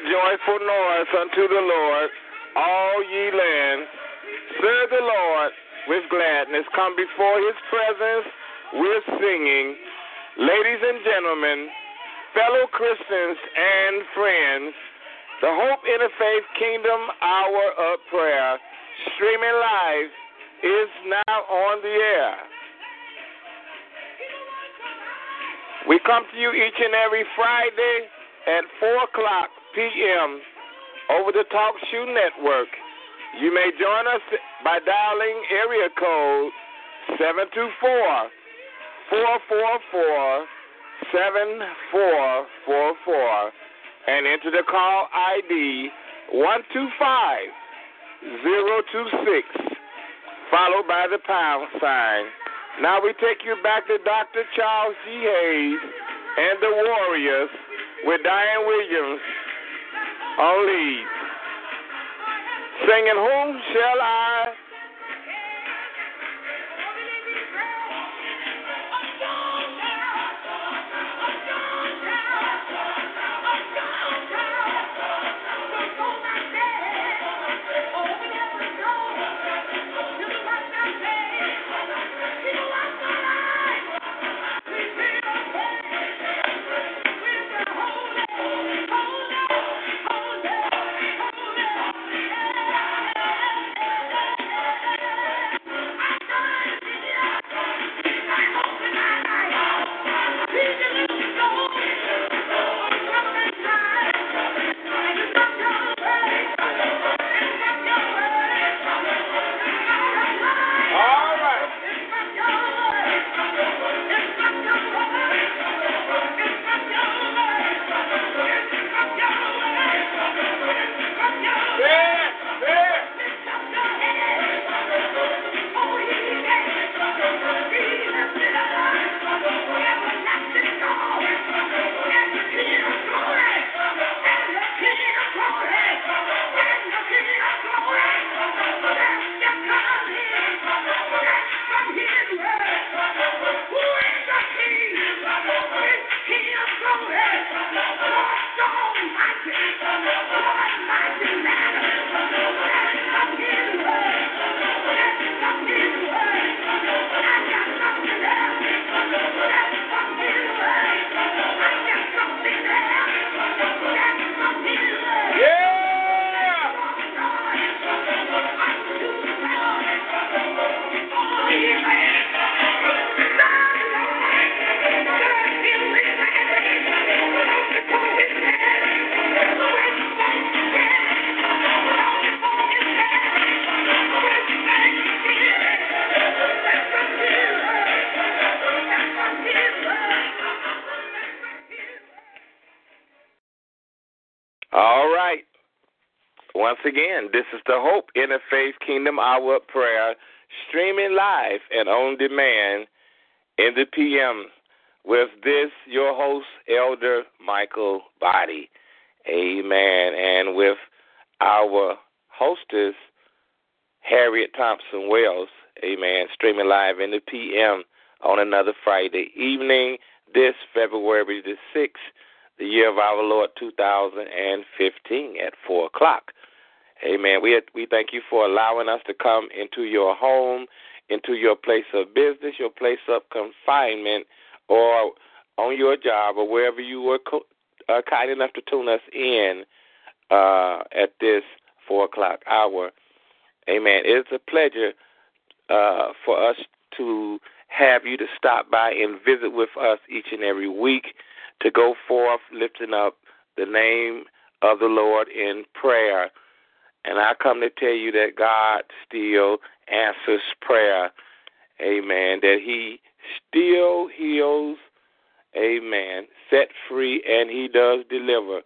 Joyful noise unto the Lord, all ye lands. Serve the Lord with gladness. Come before his presence with singing. Ladies and gentlemen, fellow Christians and friends, the Hope Interfaith Kingdom Hour of Prayer, streaming live, is now on the air. We come to you each and every Friday at 4 o'clock p.m. over the Talk Shoe Network. You may join us by dialing area code 724 444 7444 and enter the call ID 125 026, followed by the pound sign. Now we take you back to Dr. Charles G. Hayes and the Warriors with Diane Williams on leave. Singing, Whom shall I Yeah. Again, this is the Hope Interfaith Kingdom Hour Prayer, streaming live and on demand in the PM with this, your host, Elder Mikal Boddie. Amen. And with our hostess, Harriet Thompson Wells. Amen. Streaming live in the PM on another Friday evening, this February the 6th, the year of our Lord 2015 at 4 o'clock. Amen. We we thank you for allowing us to come into your home, into your place of business, your place of confinement, or on your job or wherever you were co- uh, kind enough to tune us in uh, at this four o'clock hour. Amen. It's a pleasure uh, for us to have you to stop by and visit with us each and every week to go forth lifting up the name of the Lord in prayer. And I come to tell you that God still answers prayer. Amen. That He still heals. Amen. Set free and He does deliver.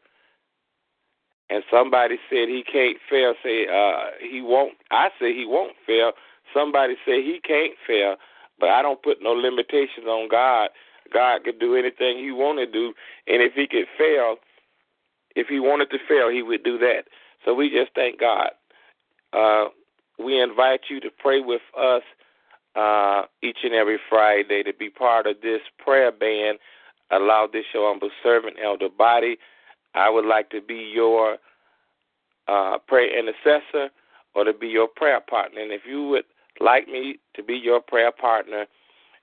And somebody said he can't fail. Say uh, he won't. I say he won't fail. Somebody said he can't fail. But I don't put no limitations on God. God could do anything He want to do, and if He could fail, if He wanted to fail, He would do that. So we just thank God. Uh, we invite you to pray with us uh, each and every Friday to be part of this prayer band. Allow this show humble servant, elder Boddie. I would like to be your uh, prayer intercessor or to be your prayer partner. And if you would like me to be your prayer partner,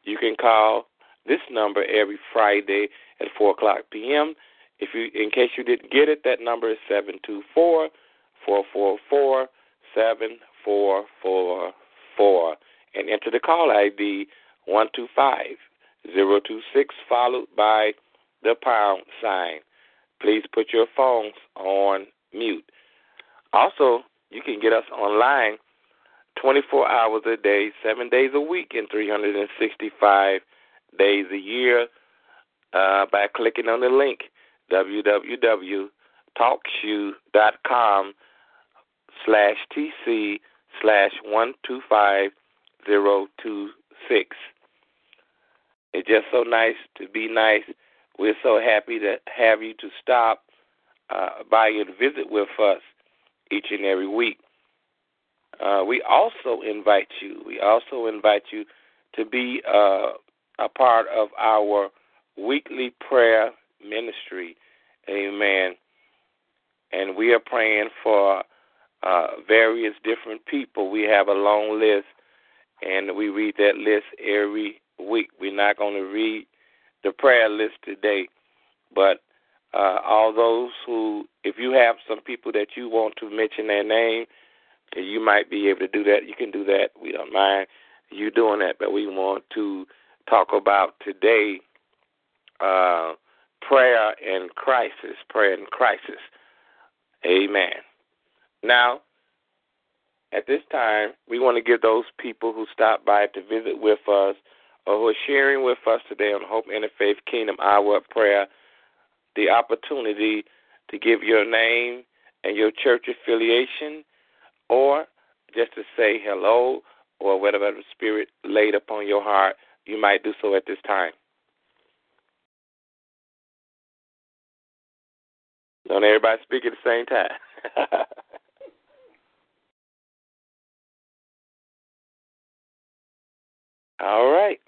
you can call this number every Friday at four o'clock p.m. If you, in case you didn't get it, that number is seven two four four four four seven four four four, and enter the call ID one two five zero two six followed by the pound sign. Please put your phones on mute. Also, you can get us online 24 hours a day, seven days a week, and 365 days a year uh, by clicking on the link www.talkshoe.com slash tc slash one two five zero two six. It's just so nice to be nice. We're so happy to have you to stop uh, by and visit with us each and every week. Uh, we also invite you. We also invite you to be uh, a part of our weekly prayer ministry. Amen. And we are praying for uh, various different people. We have a long list, and we read that list every week. We're not going to read the prayer list today, but uh, all those who, if you have some people that you want to mention their name, you might be able to do that. You can do that. We don't mind you doing that, but we want to talk about today uh, prayer in crisis. Prayer in crisis. Amen. Now, at this time, we want to give those people who stopped by to visit with us or who are sharing with us today on Hope Interfaith Kingdom Hour of Prayer the opportunity to give your name and your church affiliation, or just to say hello, or whatever the Spirit laid upon your heart, you might do so at this time. Don't everybody speak at the same time. All right.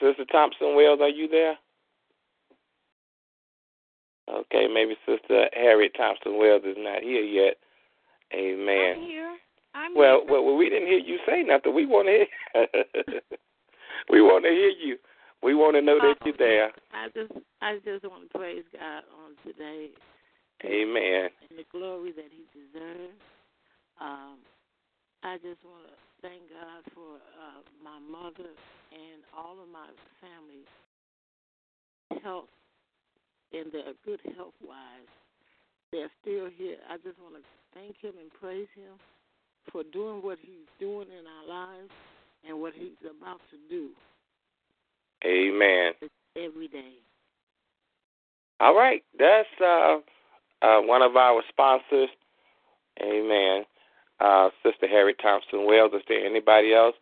Sister Thompson Wells, are you there? Okay, maybe Sister Harriet Thompson Wells is not here yet. Amen. I'm here. I'm well, here. well, we didn't hear you say nothing. We want to hear. we want to hear you. We want to know that you're there. I just, I just want to praise God on today. Amen. And the glory that He deserves. Um, I just want to thank God for uh, my mother and all of my family health and their good health wise. They're still here. I just want to thank Him and praise Him for doing what He's doing in our lives and what He's about to do. Amen. Every day. All right, that's uh, uh, one of our sponsors. Amen. Uh, Sister Harry Thompson Wells. Is there anybody else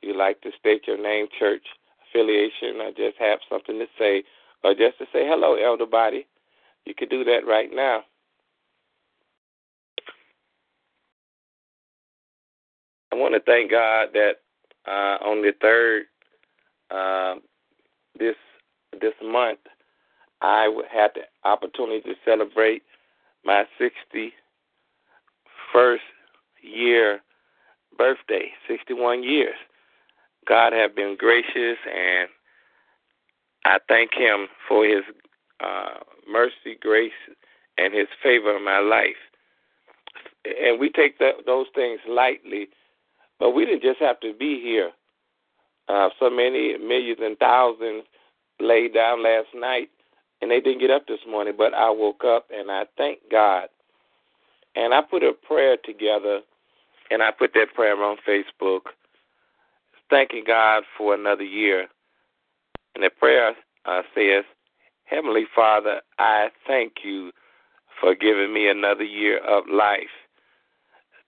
you'd like to state your name, church affiliation, or just have something to say, or just to say hello, elder Boddie? You could do that right now. I want to thank God that uh, on the third uh, this this month, I had the opportunity to celebrate my 61st year birthday, 61 years. God have been gracious and I thank Him for His uh, mercy, grace, and His favor in my life. And we take those things lightly, but we didn't just have to be here. Uh, so many millions and thousands laid down last night, and they didn't get up this morning. But I woke up, and I thank God. And I put a prayer together, and I put that prayer on Facebook, thanking God for another year. And the prayer uh, says, Heavenly Father, I thank you for giving me another year of life.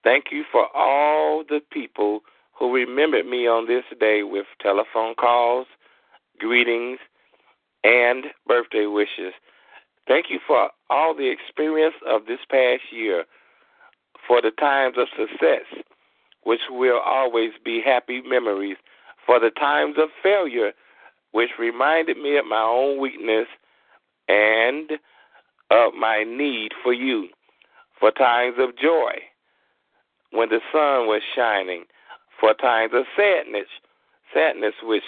Thank you for all the people who remembered me on this day with telephone calls, greetings, and birthday wishes. Thank you for all the experience of this past year, for the times of success, which will always be happy memories, for the times of failure, which reminded me of my own weakness and of my need for you, for times of joy when the sun was shining, for times of sadness, sadness which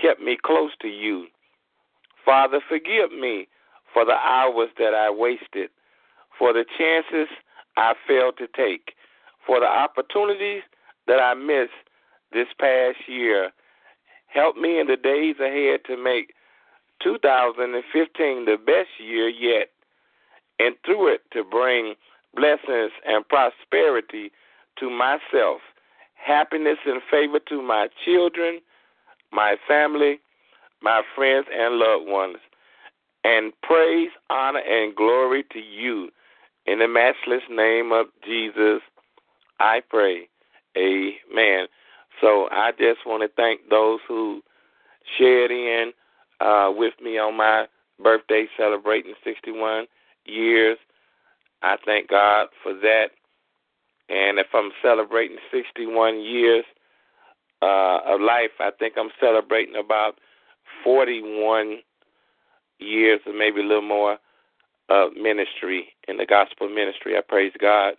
kept me close to you. Father, forgive me for the hours that I wasted, for the chances I failed to take, for the opportunities that I missed this past year. Help me in the days ahead to make 2015 the best year yet, and through it to bring blessings and prosperity to myself, happiness and favor to my children, my family, my friends, and loved ones. And praise, honor, and glory to you. In the matchless name of Jesus, I pray. Amen. So I just want to thank those who shared in uh, with me on my birthday, celebrating 61 years. I thank God for that. And if I'm celebrating 61 years uh, of life, I think I'm celebrating about 41 years or maybe a little more of ministry in the gospel ministry. I praise God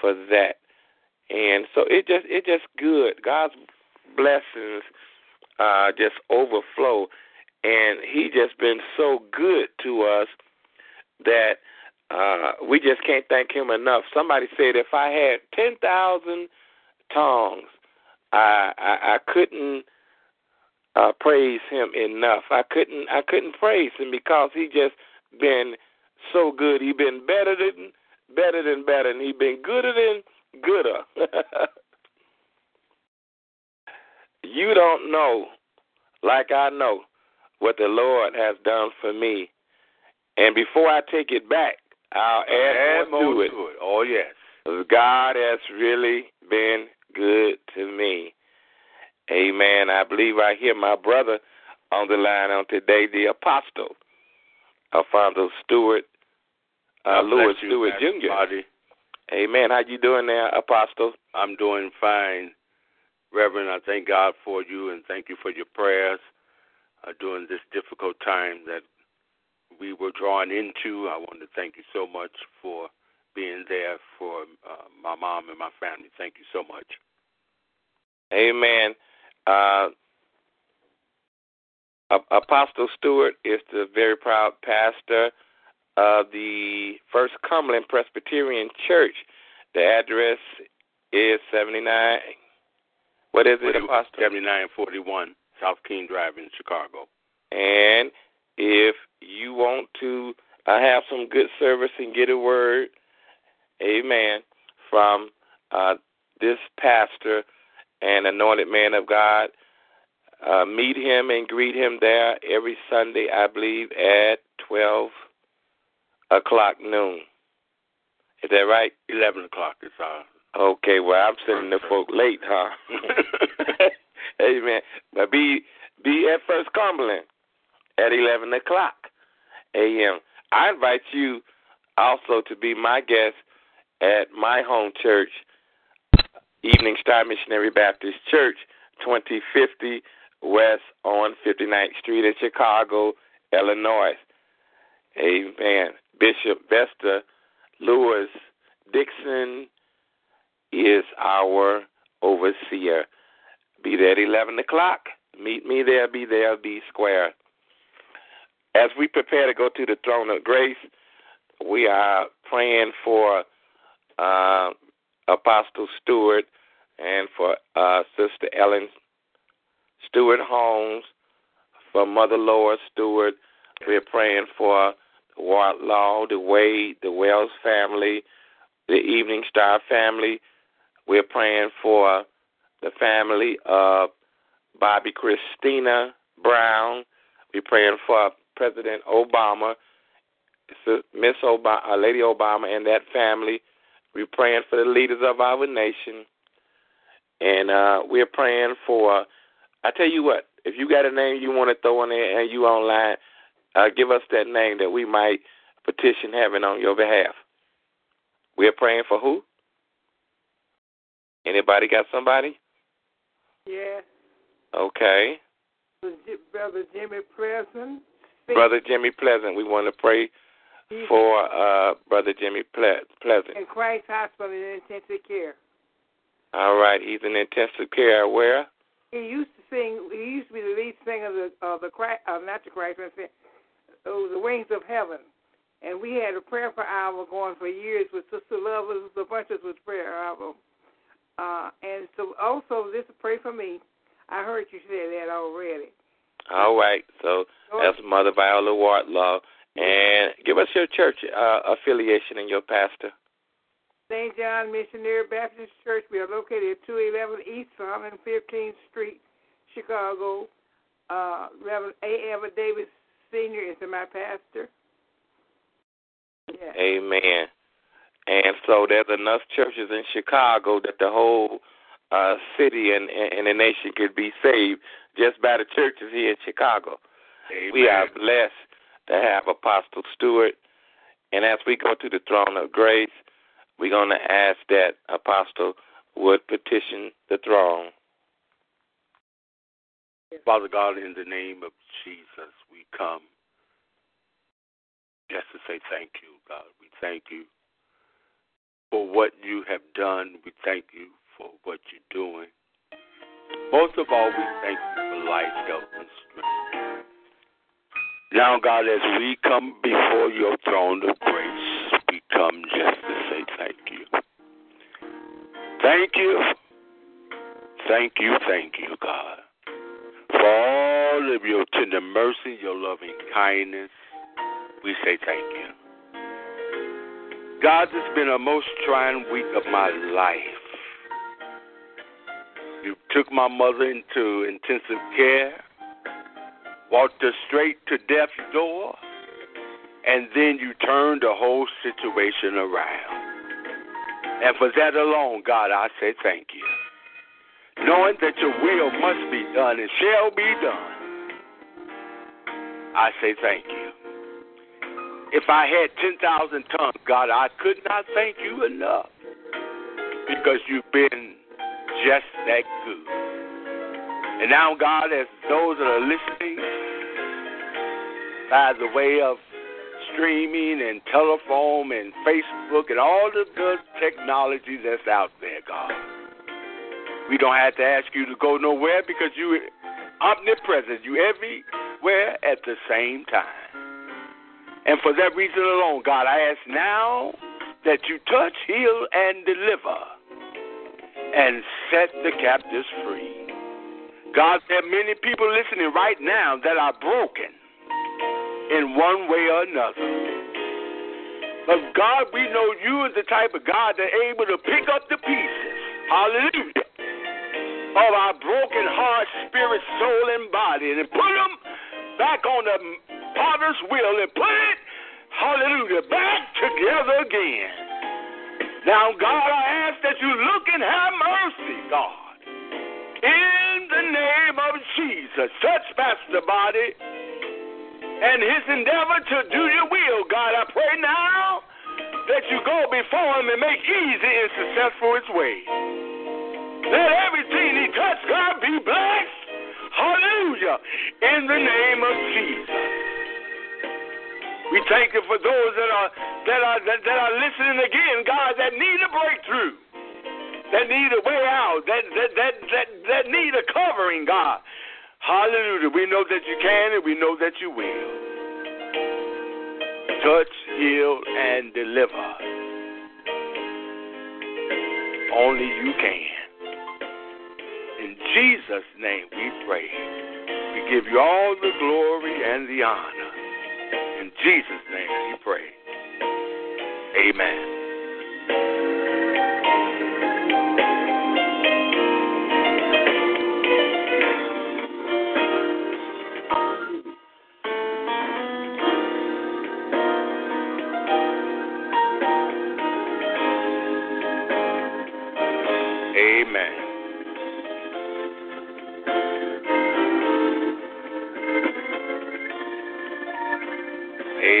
for that. And so it just it just good. God's blessings uh, just overflow, and He just been so good to us that uh, we just can't thank him enough. Somebody said if I had ten thousand tongues, I, I I couldn't uh, praise him enough. I couldn't I couldn't praise him because he just been so good. He been better than better than better, and he been gooder than gooder. you don't know, like I know, what the Lord has done for me. And before I take it back, I'll add, add more, more to, it. to it. Oh, yes. God has really been good to me. Amen. I believe I hear my brother on the line on today, the apostle, Alfonso Stewart, uh, Lewis you, Stewart Jr. Party. Amen. How you doing there, Apostle? I'm doing fine, Reverend. I thank God for you and thank you for your prayers uh, during this difficult time that we were drawn into. I want to thank you so much for being there for uh, my mom and my family. Thank you so much. Amen. Uh, Apostle Stewart is the very proud pastor of the First Cumberland Presbyterian Church. The address is 79. What is it, Apostle? 7941 South King Drive in Chicago. And if you want to uh, have some good service and get a word, amen, from uh, this pastor and anointed man of God, uh, meet him and greet him there every Sunday, I believe, at 12 o'clock noon. Is that right? 11 o'clock is our. Okay, well, I'm sending the folk late, huh? Amen. But be be at First Cumberland at 11 o'clock a.m. I invite you also to be my guest at my home church, Evening Star Missionary Baptist Church, 2050 West on 59th Street in Chicago, Illinois. Amen. Bishop Vesta Lewis Dixon is our overseer. Be there at 11 o'clock. Meet me there. Be there. Be square. As we prepare to go to the throne of grace, we are praying for uh, Apostle Stewart and for uh, Sister Ellen Stewart Holmes, for Mother Laura Stewart. We're praying for the Law, the Wade, the Wells family, the Evening Star family. We're praying for the family of Bobbi Kristina Brown. We're praying for President Obama, Miss Obama, uh, Lady Obama, and that family. We're praying for the leaders of our nation, and uh, we're praying for. I tell you what, if you got a name you want to throw in there and you online, uh, give us that name that we might petition heaven on your behalf. We're praying for who? Anybody got somebody? Yeah. Okay. Brother Jimmy Pleasant. Brother Jimmy Pleasant. We want to pray for uh, Brother Jimmy Ple- Pleasant. In Christ Hospital in intensive care. All right. He's in intensive care. Where? He used to sing. He used to be the lead singer of the of the Christ, uh, not the Christ. I oh, the Wings of Heaven. And we had a prayer for hour going for years with Sister Love. It was a bunch of us prayer hour. Uh, and so also this pray for me. I heard you say that already. All right. So that's Mother Viola Wardlaw. And give us your church uh, affiliation and your pastor. St. John Missionary Baptist Church. We are located at 211 East 115th Street, Chicago. Uh, Reverend A. Ever Davis Sr. is my pastor. Yeah. Amen. And so there's enough churches in Chicago that the whole uh, city and, and the nation could be saved just by the churches here in Chicago. Amen. We are blessed to have Apostle Stewart. And as we go to the throne of grace, we're going to ask that Apostle would petition the throne. Father God, in the name of Jesus, we come just to say thank you, God. We thank you for what you have done. We thank you for what you're doing. Most of all, we thank you for life, health, and strength. Now, God, as we come before your throne of grace, we come just to say thank you. Thank you. Thank you, thank you, God, for all of your tender mercy, your loving kindness. We say thank you. God, it's been a most trying week of my life. You took my mother into intensive care, walked her straight to death's door, and then you turned the whole situation around. And for that alone, God, I say thank you. Knowing that your will must be done and shall be done, I say thank you. If I had 10,000 tongues, God, I could not thank you enough because you've been just that good. And now, God, as those that are listening by the way of streaming and telephone and Facebook and all the good technology that's out there, God, we don't have to ask you to go nowhere because you omnipresent. You everywhere at the same time. And for that reason alone, God, I ask now that you touch, heal, and deliver and set the captives free. God, there are many people listening right now that are broken in one way or another. But God, we know you are the type of God that able to pick up the pieces. Hallelujah. Of our broken heart, spirit, soul, and body and put them back on the potter's wheel and put it, hallelujah, back together again. Now, God, I that you look and have mercy, God. In the name of Jesus, touch Pastor Boddie and his endeavor to do your will, God. I pray now that you go before him and make easy and successful his way. Let everything he touch, God, be blessed. Hallelujah. In the name of Jesus. We thank you for those that are that are that, that are listening again, God, that need a breakthrough, that need a way out, that that that that, that need a covering, God. Hallelujah. We know that you can and we know that you will. touch, heal, and deliver. Only you can. In Jesus' name we pray. We give you all the glory and the honor. In Jesus' name we pray. Amen. Amen.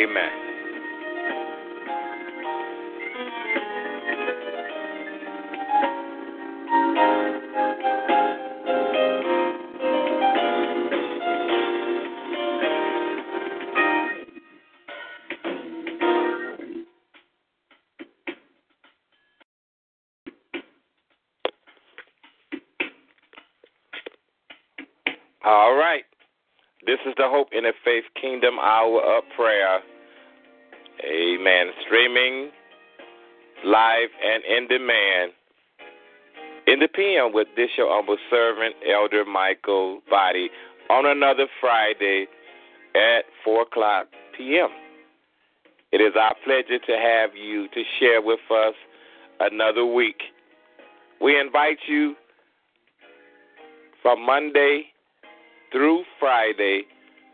Amen. All right. This is the Hope in the Faith Kingdom Hour of Prayer. Amen. Streaming live and in demand in the PM with this your humble servant, Elder Mikal Boddie, on another Friday at 4 o'clock p.m. It is our pleasure to have you to share with us another week. We invite you from Monday through Friday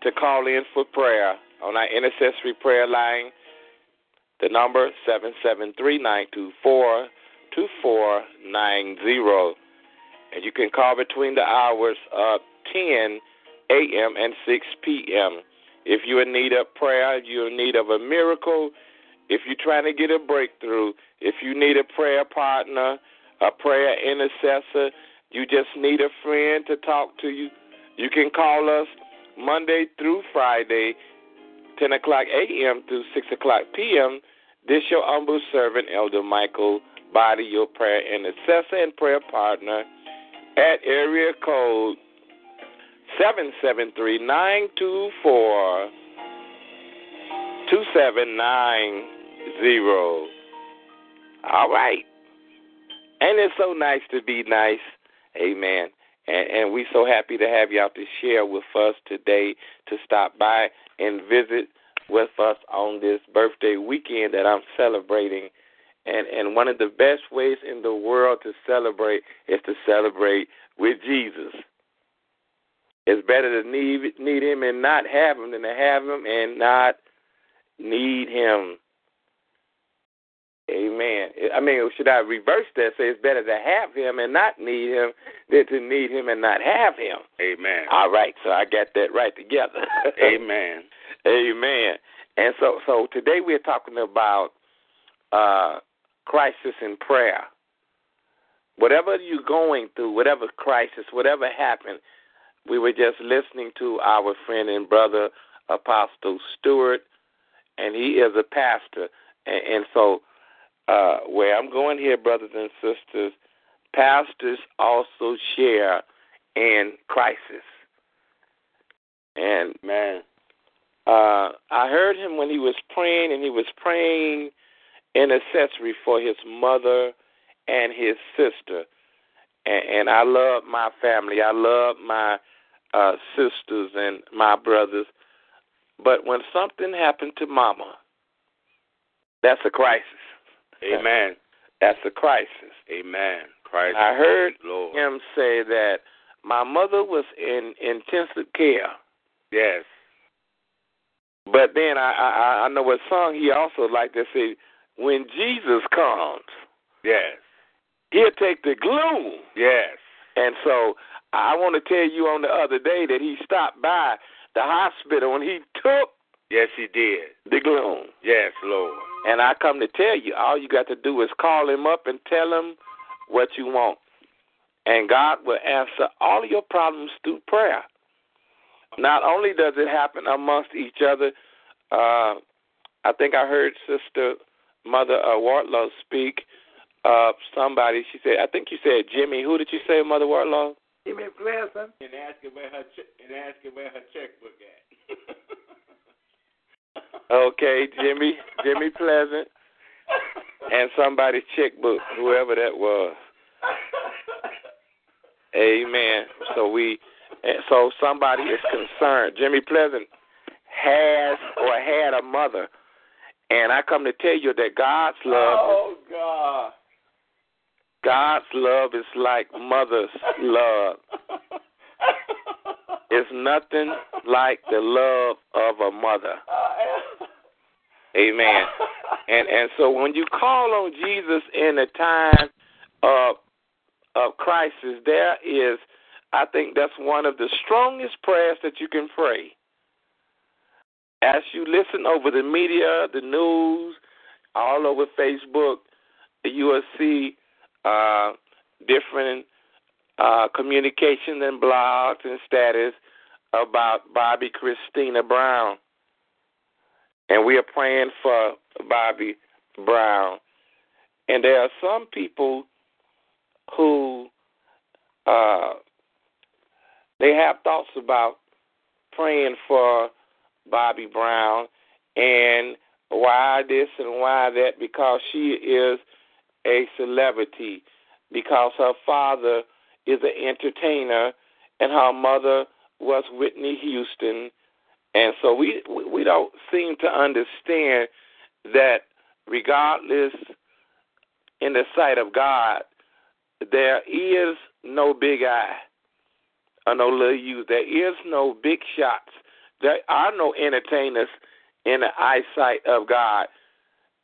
to call in for prayer on our intercessory prayer line. The number 773-924-2490. And you can call between the hours of 10 a.m. and 6 p.m. If you're in need of prayer, you're in need of a miracle, if you're trying to get a breakthrough, if you need a prayer partner, a prayer intercessor, you just need a friend to talk to you, you can call us Monday through Friday, 10 o'clock a.m. through 6 o'clock p.m. This your humble servant, Elder Mikal Boddie, your prayer intercessor and prayer partner at area code 773-924-2790. All right. And it's so nice to be nice. Amen. And, and we're so happy to have you out to share with us today, to stop by and visit with us on this birthday weekend that I'm celebrating. And and one of the best ways in the world to celebrate is to celebrate with Jesus. It's better to need need him and not have him than to have him and not need him. Amen. I mean, should I reverse that? Say it's better to have him and not need him than to need him and not have him. Amen. All right, so I got that right together. Amen. Amen. And so, so today we're talking about uh, crisis in prayer. Whatever you're going through, whatever crisis, whatever happened, we were just listening to our friend and brother Apostle Stewart, and he is a pastor, and, and so uh, where I'm going here, brothers and sisters, pastors also share in crisis. And man, uh, I heard him when he was praying, and he was praying intercessory for his mother and his sister. And, and I love my family. I love my uh, sisters and my brothers. But when something happened to Mama, that's a crisis. Amen. That's a crisis. Amen. Christ. I heard Lord. him say that my mother was in intensive care. Yes. But then I I, I know what song he also liked to say, when Jesus comes, Yes. he'll take the gloom. Yes. And so I want to tell you on the other day that he stopped by the hospital and he took Yes, he did. the gloom. Yes, Lord. And I come to tell you, all you got to do is call him up and tell him what you want. And God will answer all of your problems through prayer. Not only does it happen amongst each other, uh, I think I heard Sister Mother uh, Wardlaw speak of somebody. She said, I think you said Jimmy. Who did you say, Mother Wardlaw? Jimmy Pleasant. And ask asking where her che- and ask asking where her checkbook at. Okay, Jimmy, Jimmy Pleasant, and somebody's checkbook, whoever that was. Amen. So we, so somebody is concerned. Jimmy Pleasant has or had a mother, and I come to tell you that God's love. Oh God. God's love is like mother's love. It's nothing like the love of a mother. Amen. And and so when you call on Jesus in a time of of crisis, there is I think that's one of the strongest prayers that you can pray. As you listen over the media, the news, all over Facebook, you will see uh, different uh, communication and blogs and status about Bobbi Kristina Brown. And we are praying for Bobby Brown. And there are some people who uh, they have thoughts about praying for Bobby Brown and why this and why that because she is a celebrity because her father is an entertainer and her mother was Whitney Houston and so we we don't seem to understand that regardless in the sight of God there is no big eye or no little you there is no big shots there are no entertainers in the eyesight of God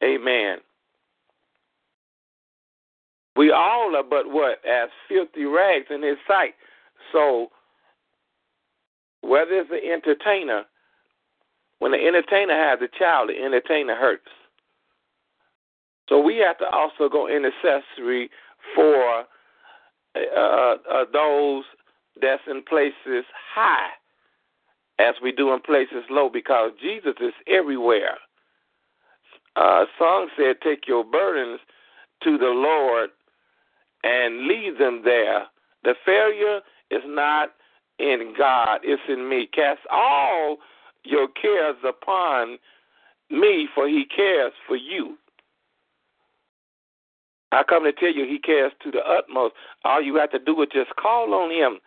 amen we all are but what? As filthy rags in his sight. So whether it's an entertainer, when the entertainer has a child, the entertainer hurts. So we have to also go intercessory for uh, uh, those that's in places high as we do in places low because Jesus is everywhere. Uh, song said, Take your burdens to the Lord and leave them there. The failure is not in God, it's in me. Cast all your cares upon me, for he cares for you. I come to tell you, he cares to the utmost. All you have to do is just call on him.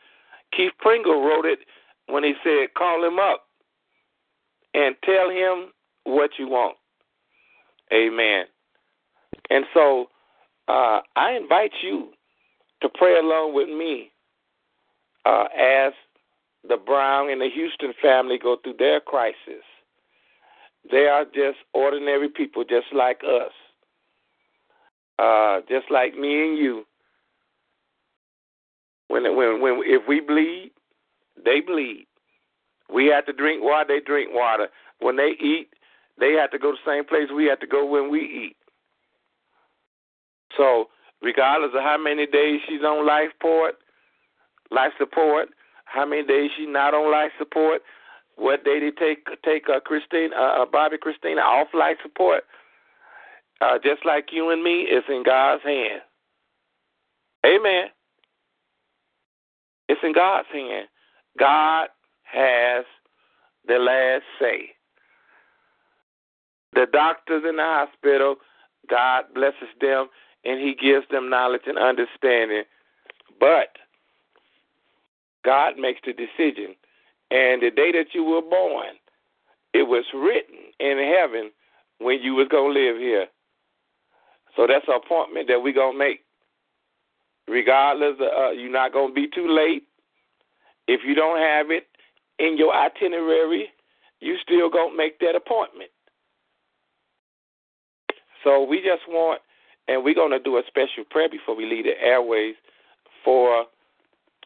Keith Pringle wrote it when he said, Call him up and tell him what you want. Amen. And so uh, I invite you to pray along with me uh, as the Brown and the Houston family go through their crisis. They are just ordinary people, just like us, uh, just like me and you. When when when if we bleed, they bleed. We have to drink water; they drink water. When they eat, they have to go to the same place we have to go when we eat. So, regardless of how many days she's on life support, life support, how many days she's not on life support, what day they take take uh, Christine, uh, uh, Bobbi Kristina off life support, uh, just like you and me, it's in God's hand. Amen. It's in God's hand. God has the last say. The doctors in the hospital, God blesses them and He gives them knowledge and understanding. But God makes the decision. And the day that you were born, it was written in heaven when you was gonna live here. So that's an appointment that we're gonna make. Regardless, of, uh, you're not gonna be too late. If you don't have it in your itinerary, you still gonna make that appointment. So we just want and we're to do a special prayer before we leave the airways for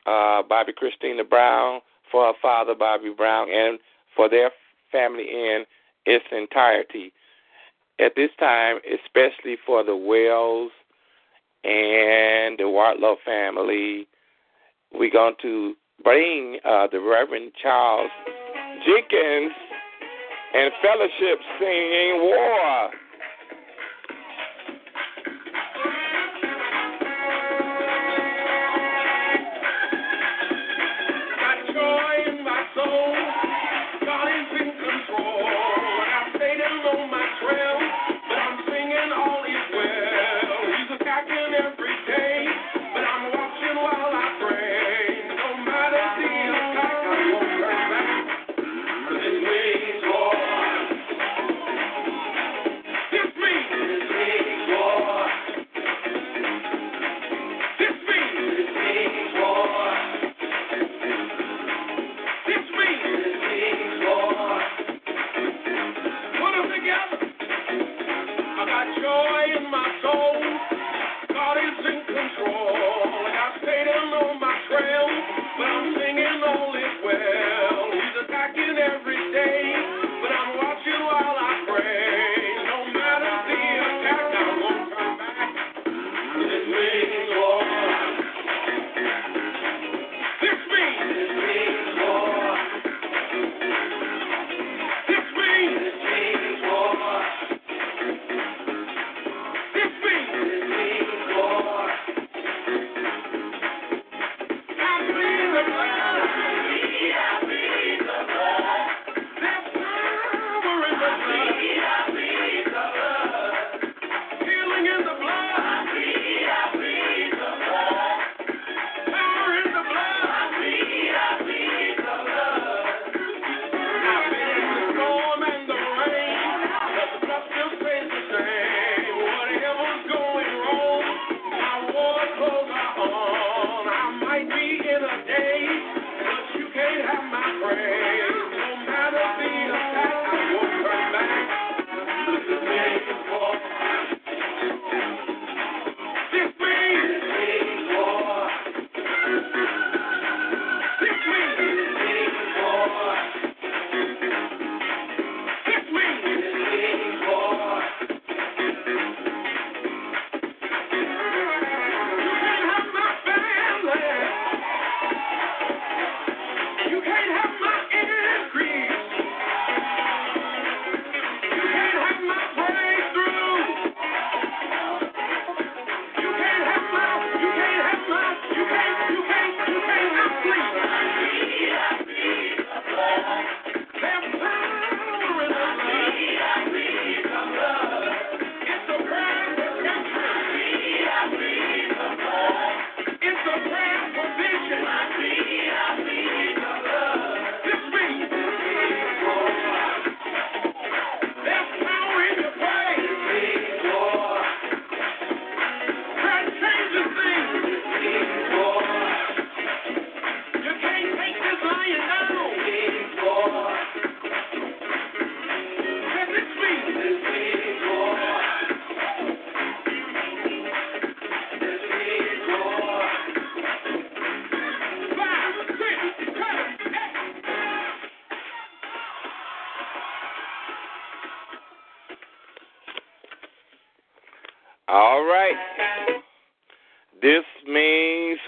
uh, Bobbi Kristina Brown, for her father, Bobby Brown, and for their family in its entirety. At this time, especially for the Wells and the Wardlaw family, we're going to bring uh, the Reverend Charles Jenkins and fellowship singing War.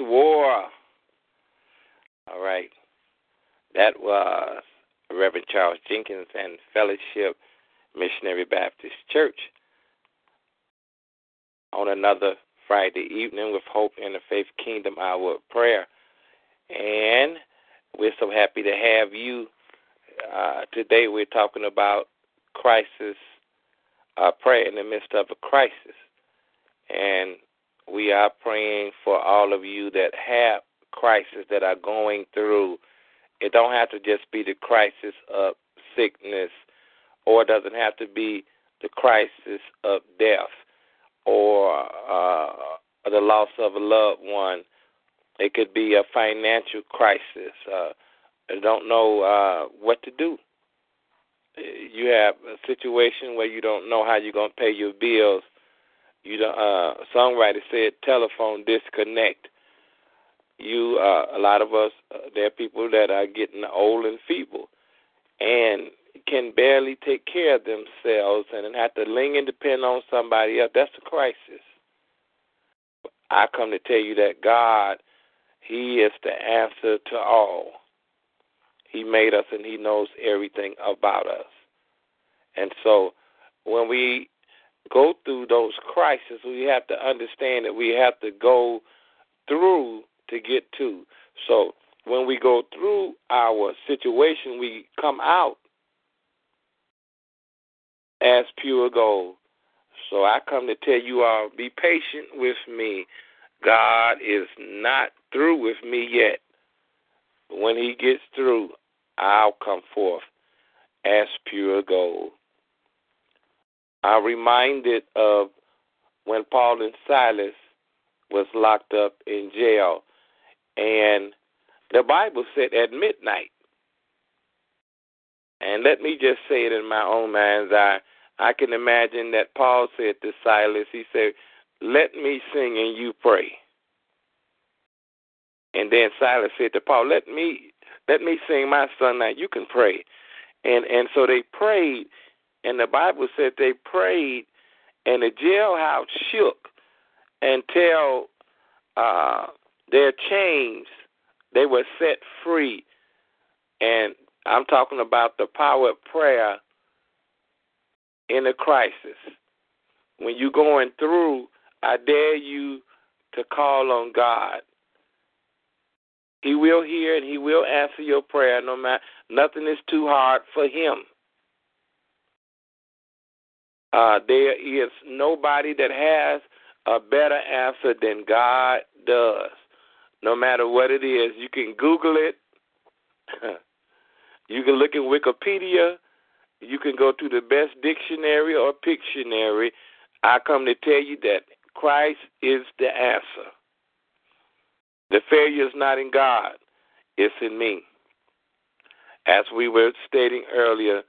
War. All right. That was Reverend Charles Jenkins and Fellowship Missionary Baptist Church on another Friday evening with Hope in the Faith Kingdom Hour of Prayer. And we're so happy to have you. Uh, today we're talking about crisis, uh, prayer in the midst of a crisis. And we are praying for all of you that have crises that are going through. It don't have to just be the crisis of sickness, or it doesn't have to be the crisis of death or uh, the loss of a loved one. It could be a financial crisis. Uh, you don't know uh, what to do. You have a situation where you don't know how you're going to pay your bills. You don't, uh, songwriter said telephone disconnect. You, uh, a lot of us, uh, there are people that are getting old and feeble, and can barely take care of themselves, and have to lean and depend on somebody else. That's a crisis. I come to tell you that God, He is the answer to all. He made us, and He knows everything about us. And so, when we go through those crises, we have to understand that we have to go through to get to. So when we go through our situation, we come out as pure gold. So I come to tell you all be patient with me. God is not through with me yet. When he gets through, I'll come forth as pure gold. I'm reminded of when Paul and Silas was locked up in jail, and the Bible said at midnight. And let me just say it in my own mind's eye. I can imagine that Paul said to Silas, he said, Let me sing and you pray. And then Silas said to Paul, Let me let me sing my son now, you can pray. And and so they prayed and the Bible said they prayed and the jailhouse shook until uh, their chains they were set free. And I'm talking about the power of prayer in a crisis. When you're going through, I dare you to call on God. He will hear and he will answer your prayer no matter nothing is too hard for him. Uh, there is nobody that has a better answer than God does. No matter what it is, you can Google it. you can look in Wikipedia. You can go to the best dictionary or Pictionary. I come to tell you that Christ is the answer. The failure is not in God, it's in me. As we were stating earlier,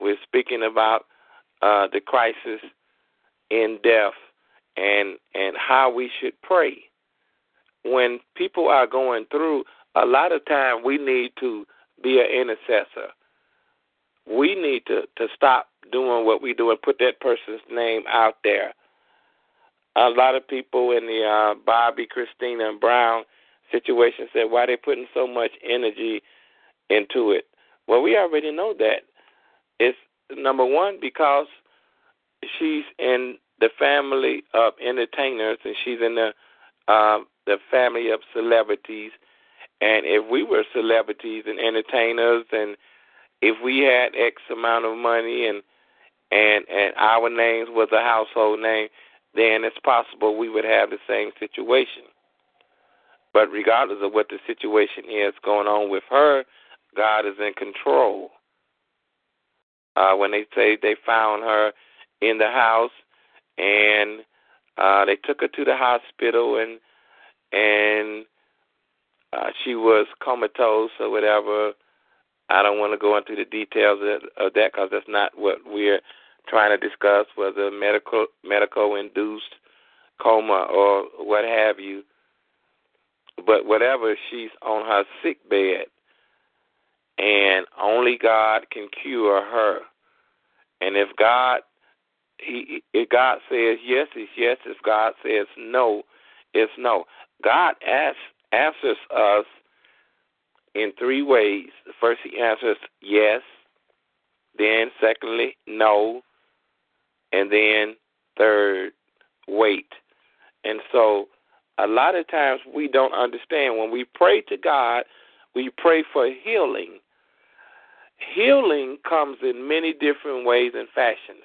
we're speaking about uh, the crisis in death and and how we should pray. When people are going through, a lot of time we need to be an intercessor. We need to to stop doing what we do and put that person's name out there. A lot of people in the uh, Bobbi, Kristina, and Brown situation said, "Why they putting so much energy into it?" Well, we already know that. It's number one because she's in the family of entertainers and she's in the uh, the family of celebrities. And if we were celebrities and entertainers, and if we had X amount of money and and and our names was a household name, then it's possible we would have the same situation. But regardless of what the situation is going on with her, God is in control. Uh, when they say they found her in the house and uh, they took her to the hospital and and uh, she was comatose or whatever. I don't want to go into the details of, of that because that's not what we're trying to discuss, whether medical medical induced coma or what have you. But whatever, she's on her sick bed, and only God can cure her. And if God, he, if God says yes, it's yes. If God says no, it's no. God asks, answers us in three ways. First, He answers yes. Then, secondly, no. And then, third, wait. And so, a lot of times we don't understand. When we pray to God, we pray for healing. Healing comes in many different ways and fashions.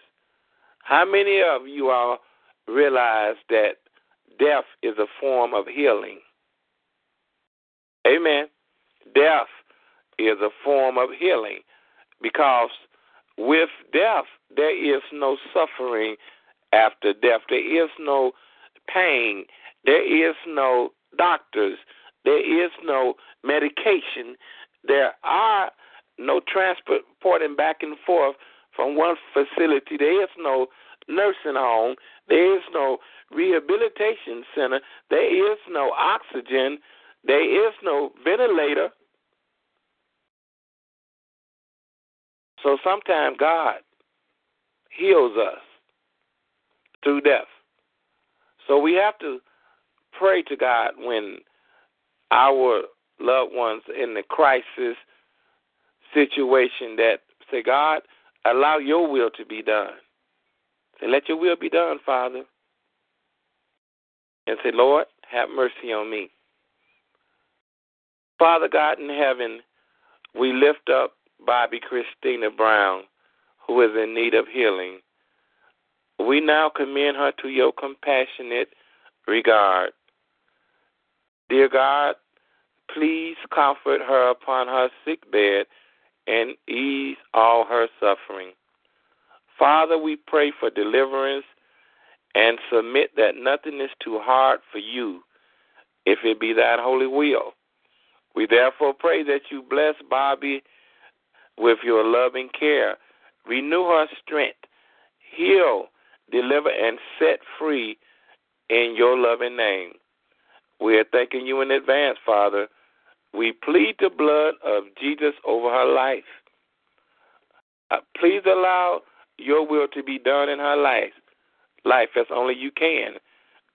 How many of you all realize that death is a form of healing? Amen. Death is a form of healing because with death, there is no suffering after death. There is no pain. There is no doctors. There is no medication. There are no transporting back and forth from one facility. There is no nursing home. There is no rehabilitation center. There is no oxygen. There is no ventilator. So sometimes God heals us through death. So we have to pray to God when our loved ones in the crisis situation that say, God, allow your will to be done. Say, let your will be done, Father. And say, Lord, have mercy on me. Father God in heaven, we lift up Bobbi Kristina Brown, who is in need of healing. We now commend her to your compassionate regard. Dear God, please comfort her upon her sick bed and ease all her suffering. Father, we pray for deliverance and submit that nothing is too hard for you if it be that holy will. We therefore pray that you bless Bobbi with your loving care. Renew her strength heal, deliver, and set free in your loving name. We are thanking you in advance, Father. We plead the blood of Jesus over her life. Uh, please allow your will to be done in her life, life as only you can.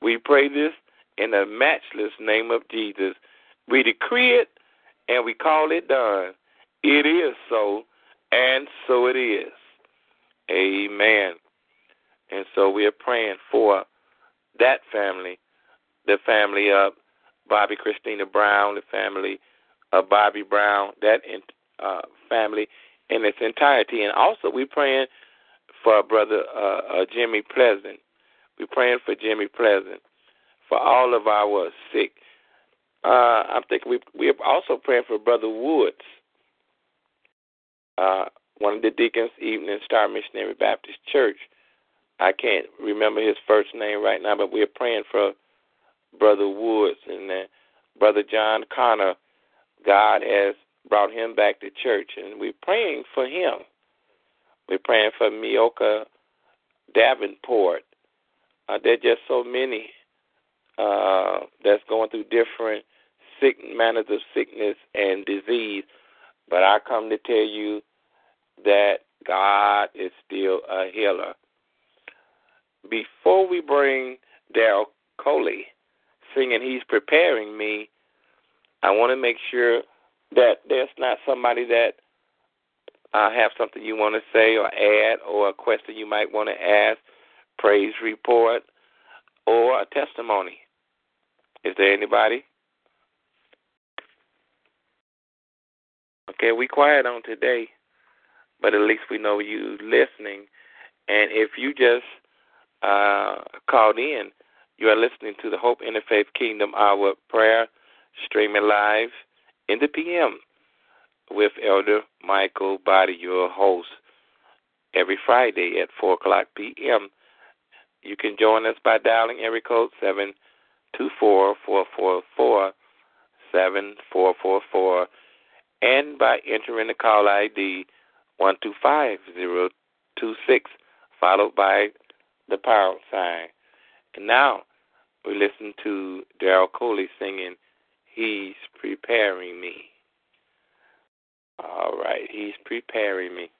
We pray this in the matchless name of Jesus. We decree it and we call it done. It is so, and so it is. Amen. And so we are praying for that family, the family of Bobbi Kristina Brown, the family of Bobby Brown, that uh, family in its entirety. And also, we're praying for brother uh, uh, Jimmy Pleasant. We're praying for Jimmy Pleasant, for all of our sick. Uh, I'm thinking we we are also praying for Brother Woods, uh, one of the deacons, Evening Star Missionary Baptist Church. I can't remember his first name right now, but we're praying for Brother Woods and uh, Brother John Connor. God has brought him back to church, and we're praying for him. We're praying for Mioka Davenport. Uh, there are just so many uh, that's going through different sick manners of sickness and disease. But I come to tell you that God is still a healer. Before we bring Daryl Coley singing He's Preparing Me, I want to make sure that there's not somebody that uh, have something you want to say or add or a question you might want to ask, praise report, or a testimony. Is there anybody? Okay, we quiet on today, but at least we know you listening. And if you just uh, called in, you are listening to the Hope Interfaith Kingdom Hour prayer streaming live in the PM with Elder Mikal Boddie, your host, every Friday at 4 o'clock p.m. You can join us by dialing area code 724 444 7444 and by entering the call ID 125026, followed by the pound sign. And now we listen to Daryl Coley singing, He's Preparing Me. All right, He's Preparing Me.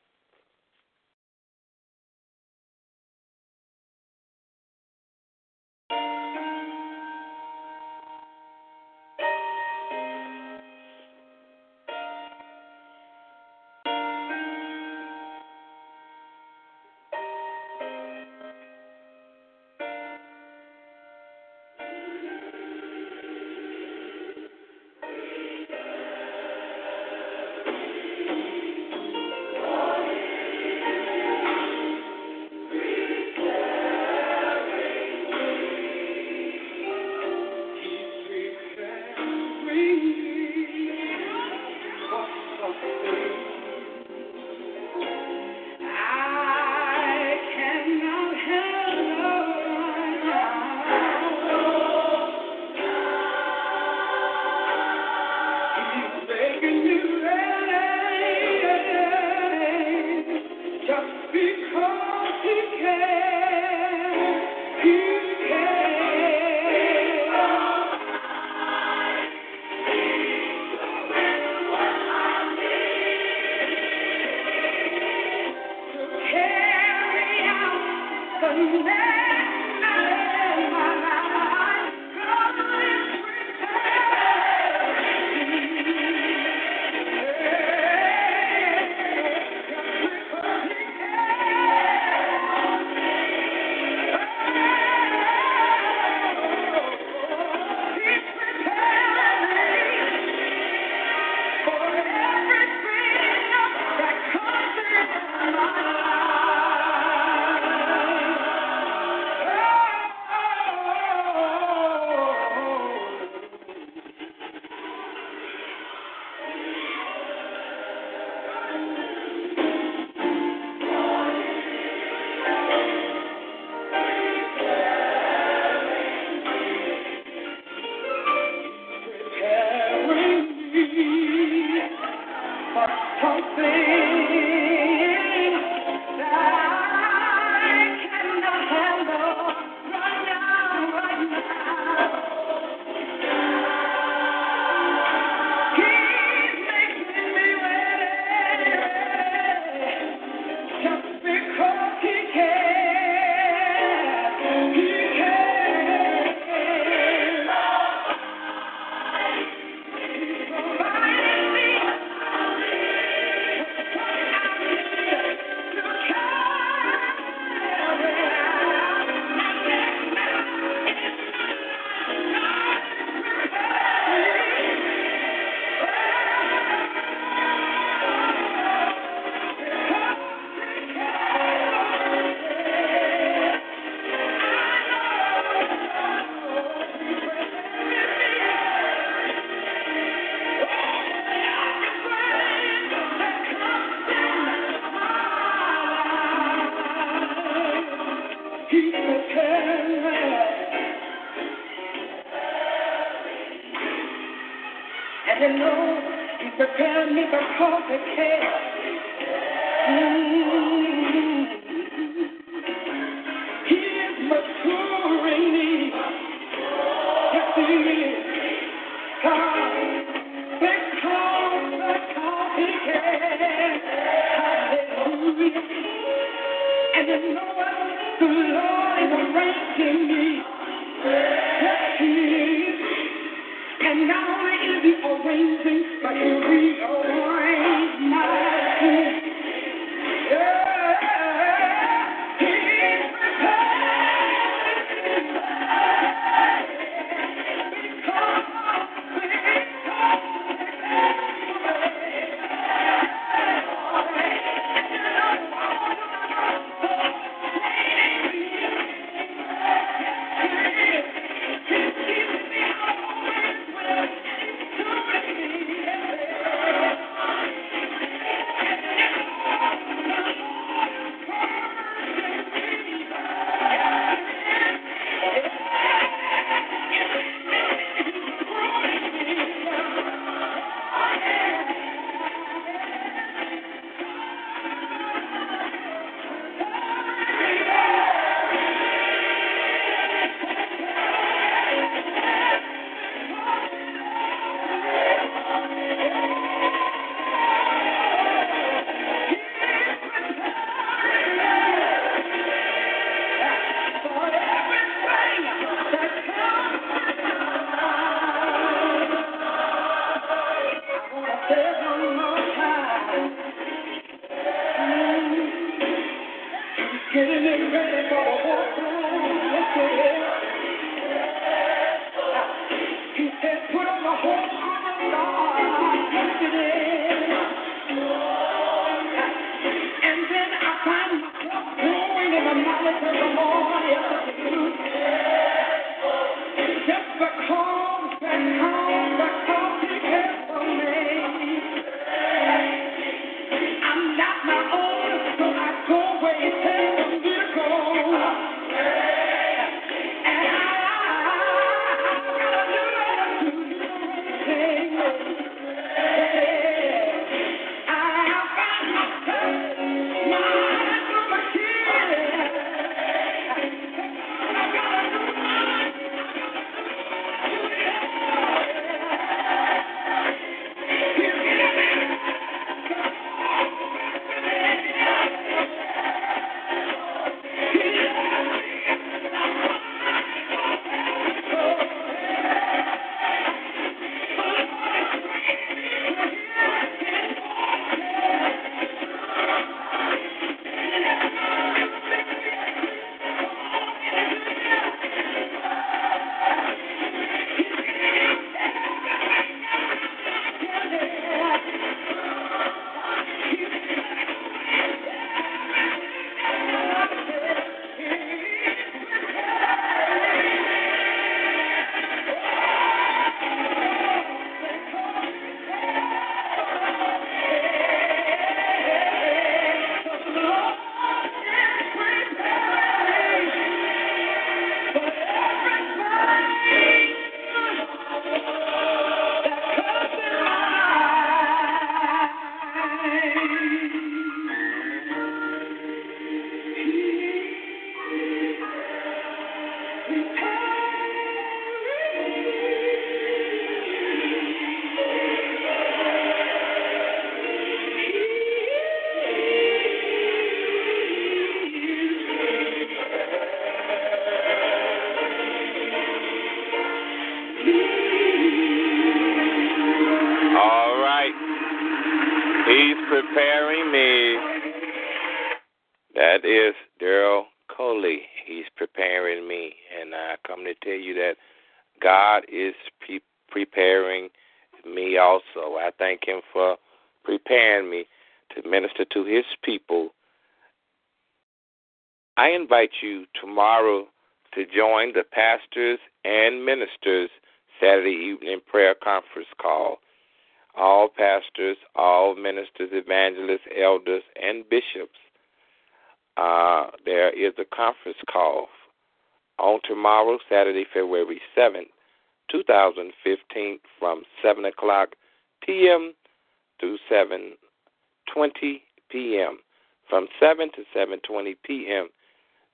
To 7.20 p.m.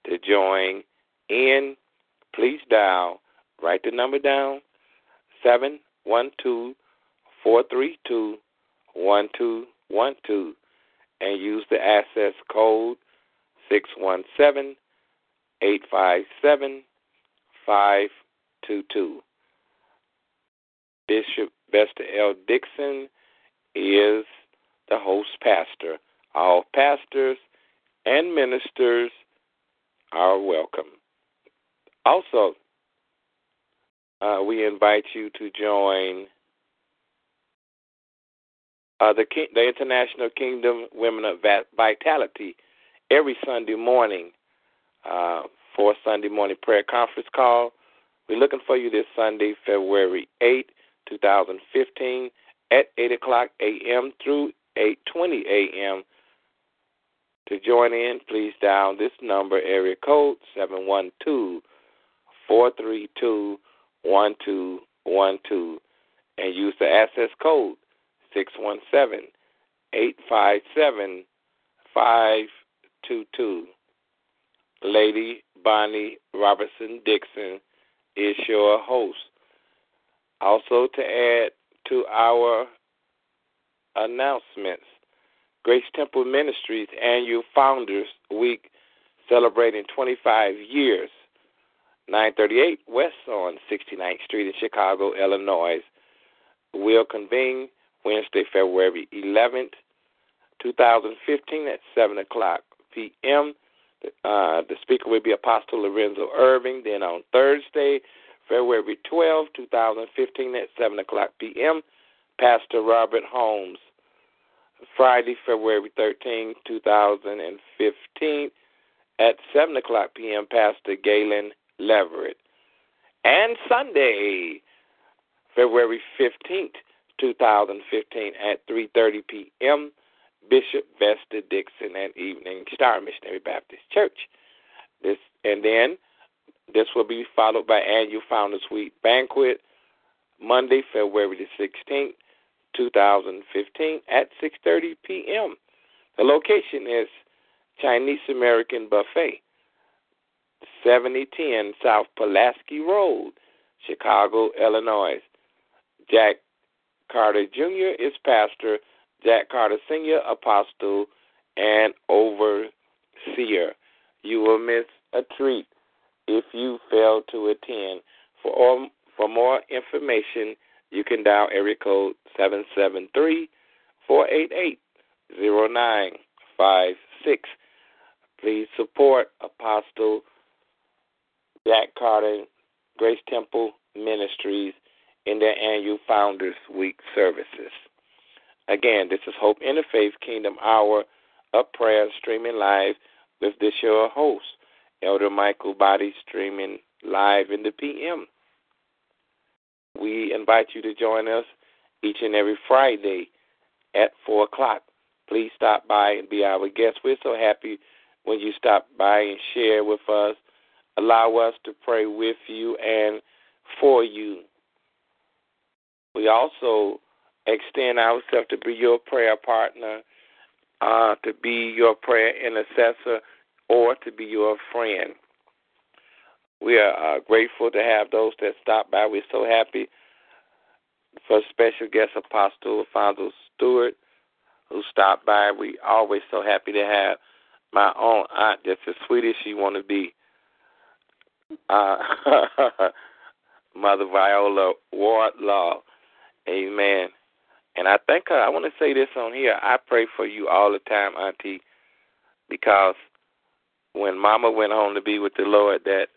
to join in, please dial, write the number down, 712 432 1212 and use the access code 617 857 522. Bishop Vesta L. Dixon is the host pastor. All pastors and ministers are welcome. Also, uh, we invite you to join uh, the the International Kingdom Women of Vitality every Sunday morning uh, for Sunday morning prayer conference call. We're looking for you this Sunday, February 8, 2015, at 8 o'clock a.m. through 8:20 a.m. To join in, please dial this number, area code 712 432 1212, and use the access code 617 857 522. Lady Bonnie Robertson Dixon is your host. Also, to add to our announcements, Grace Temple Ministries Annual Founders Week celebrating 25 years, 938 West on 69th Street in Chicago, Illinois, will convene Wednesday, February 11th, 2015 at 7 o'clock p.m. Uh, the speaker will be Apostle Lorenzo Irving. Then on Thursday, February 12, 2015 at 7 o'clock p.m., Pastor Robert Holmes. Friday, February 13, 2015 at 7 o'clock p.m., Pastor Galen Leverett. And Sunday, February 15th, 2015 at 3:30 p.m. Bishop Vesta Dixon and Evening Star Missionary Baptist Church. This and then this will be followed by annual Founders Week banquet Monday, February the 16th, 2015 at 6:30 p.m. The location is Chinese American Buffet, 7010 South Pulaski Road, Chicago, Illinois. Jack Carter Jr. is pastor, Jack Carter Sr., apostle, and overseer. You will miss a treat if you fail to attend. For all, for more information, you can dial area code 773 488 0956. Please support Apostle Jack Carter Grace Temple Ministries in their annual Founders Week services. Again, this is Hope Interfaith Kingdom Hour of Prayer streaming live with this your host, Elder Mikal Boddie, streaming live in the PM. We invite you to join us each and every Friday at 4 o'clock. Please stop by and be our guest. We're so happy when you stop by and share with us. Allow us to pray with you and for you. We also extend ourselves to be your prayer partner, uh, to be your prayer intercessor, or to be your friend. We are uh, grateful to have those that stop by. We're so happy for special guest Apostle Alfonso Stewart who stopped by. We always so happy to have my own aunt, just as sweet as she want to be. Uh, Mother Viola Wardlaw. Amen. And I think uh, I want to say this on here. I pray for you all the time, Auntie, because when Mama went home to be with the Lord, that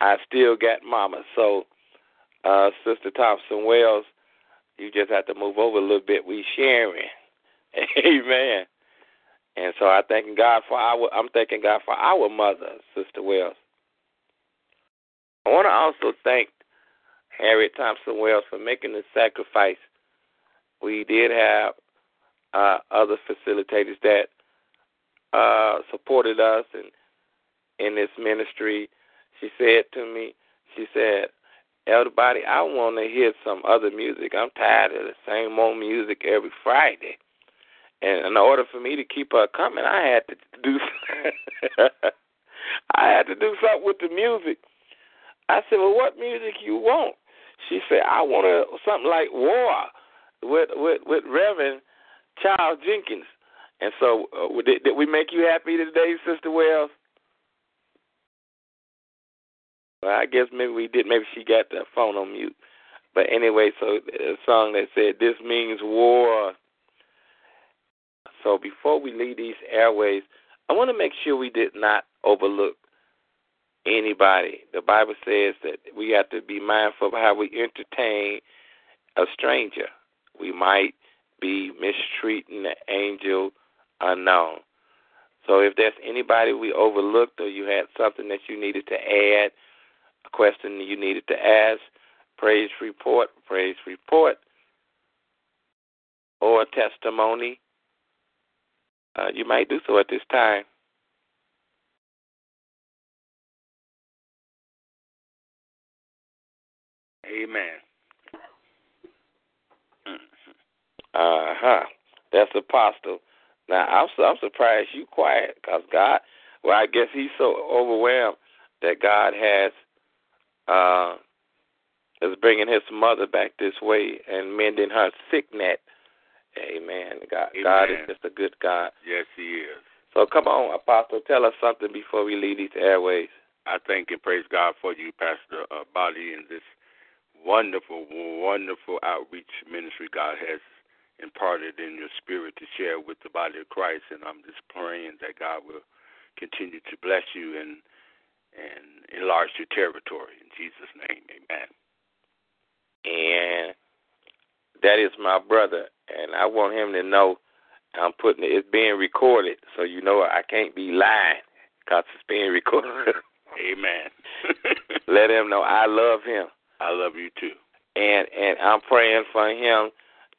I still got Mama. So, uh, Sister Thompson Wells, you just have to move over a little bit. We sharing, Amen. And so I thank God for our. I'm thanking God for our mother, Sister Wells. I want to also thank Harriet Thompson Wells for making the sacrifice. We did have uh, other facilitators that uh, supported us and in this ministry. She said to me, she said, Elder Boddie, I want to hear some other music. I'm tired of the same old music every Friday. And in order for me to keep her coming, I had to do I had to do something with the music. I said, "Well, what music you want?" She said, "I want a, something like War with with with Reverend Charles Jenkins." And so, uh, did, did we make you happy today, Sister Wells? Well, I guess maybe we did. Maybe she got the phone on mute. But anyway, so uh, a song that said, This means war. So before we leave these airways, I want to make sure we did not overlook anybody. The Bible says that we have to be mindful of how we entertain a stranger. We might be mistreating the angel unknown. So if there's anybody we overlooked or you had something that you needed to add, question you needed to ask, praise report, praise report, or a testimony, uh, you might do so at this time. Amen. Uh huh. That's apostle. Now I'm I'm surprised you quiet because God. Well, I guess he's so overwhelmed that God has uh is bringing his mother back this way and mending her sickness. Amen. God, Amen. God is just a good God. Yes, He is. So come on, Apostle, tell us something before we leave these airways. I thank and praise God for you, Pastor uh, Boddie, and this wonderful, wonderful outreach ministry God has imparted in your spirit to share with the body of Christ. And I'm just praying that God will continue to bless you and and enlarge your territory in Jesus' name. Amen. And that is my brother, and I want him to know I'm putting it. It's being recorded, so you know I can't be lying because it's being recorded. Amen. Let him know I love him, I love you too. and and I'm praying for him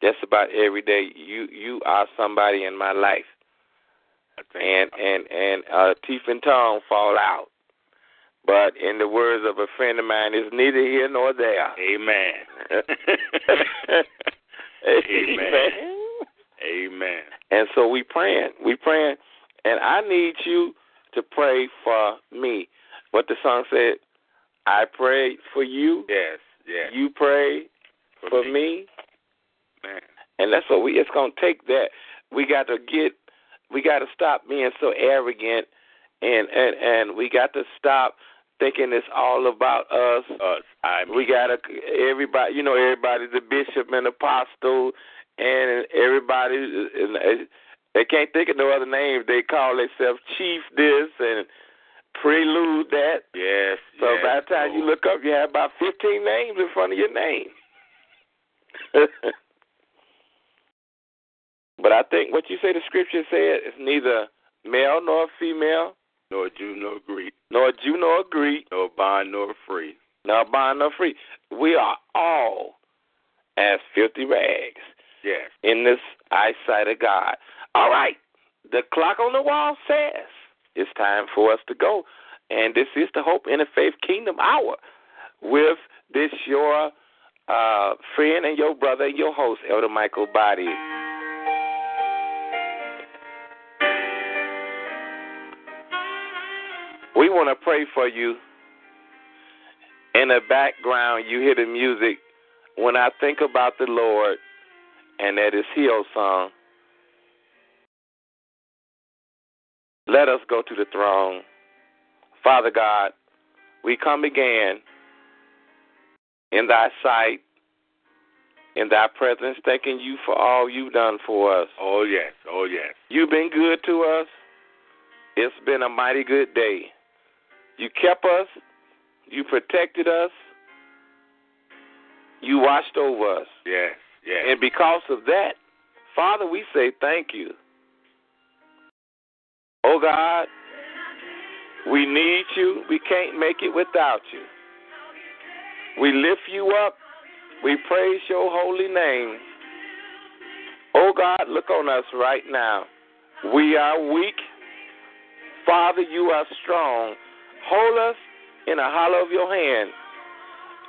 just about every day. You you are somebody in my life, and and and uh, teeth and tongue fall out. But in the words of a friend of mine, it's neither here nor there. Amen. Amen. Amen. And so we praying, we praying, and I need you to pray for me. What the song said, I pray for you, Yes, yes. you pray for, me. Man. and that's what we. It's gonna take that. We got to get, we got to stop being so arrogant, and and and we got to stop thinking it's all about us. Us. I mean, We gotta everybody, you know, everybody's a bishop and apostle, and everybody, and they can't think of no other names. They call themselves chief this and prelude that. yes. So yes, by the time you look up, you have about fifteen names in front of your name. but I think what you say the scripture said is neither male nor female, nor Jew nor Greek, nor Jew nor Greek, nor bond nor free. nor bond nor free. We are all as filthy rags Yes. in this eyesight of God. All right. The clock on the wall says it's time for us to go. And this is the Hope in the Faith Kingdom Hour with this your uh, friend and your brother and your host, Elder Mikal Boddie. We want to pray for you. In the background, you hear the music. When I think about the Lord, and that is Hill song. Let us go to the throne. Father God, we come again in thy sight, in thy presence, thanking you for all you've done for us. Oh yes. Oh yes. You've been good to us. It's been a mighty good day. You kept us. You protected us. You watched over us. Yes. Yes. And because of that, Father, we say thank you. Oh God, we need you. We can't make it without you. We lift you up. We praise your holy name. Oh God, look on us right now. We are weak. Father, you are strong. Hold us in a hollow of your hand.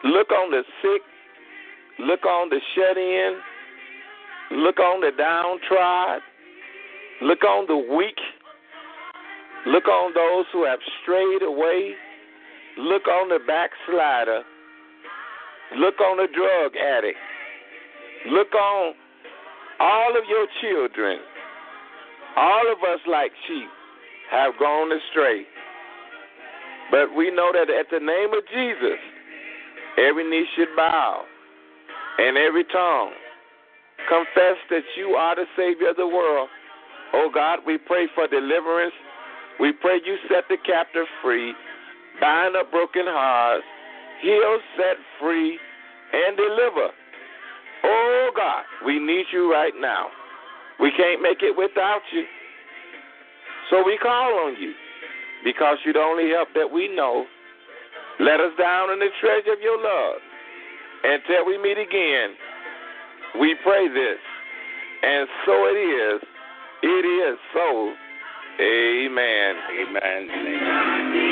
Look on the sick. Look on the shut in. Look on the downtrodden. Look on the weak. Look on those who have strayed away. Look on the backslider. Look on the drug addict. Look on all of your children. All of us, like sheep, have gone astray. But we know that at the name of Jesus, every knee should bow and every tongue confess that you are the Savior of the world. Oh God, we pray for deliverance. We pray you set the captive free, bind up broken hearts, heal, set free, and deliver. Oh God, we need you right now. We can't make it without you. So we call on you because you're the only help that we know. Let us down in the treasure of your love. Until we meet again, we pray this. And so it is. It is so. Amen. Amen. Amen.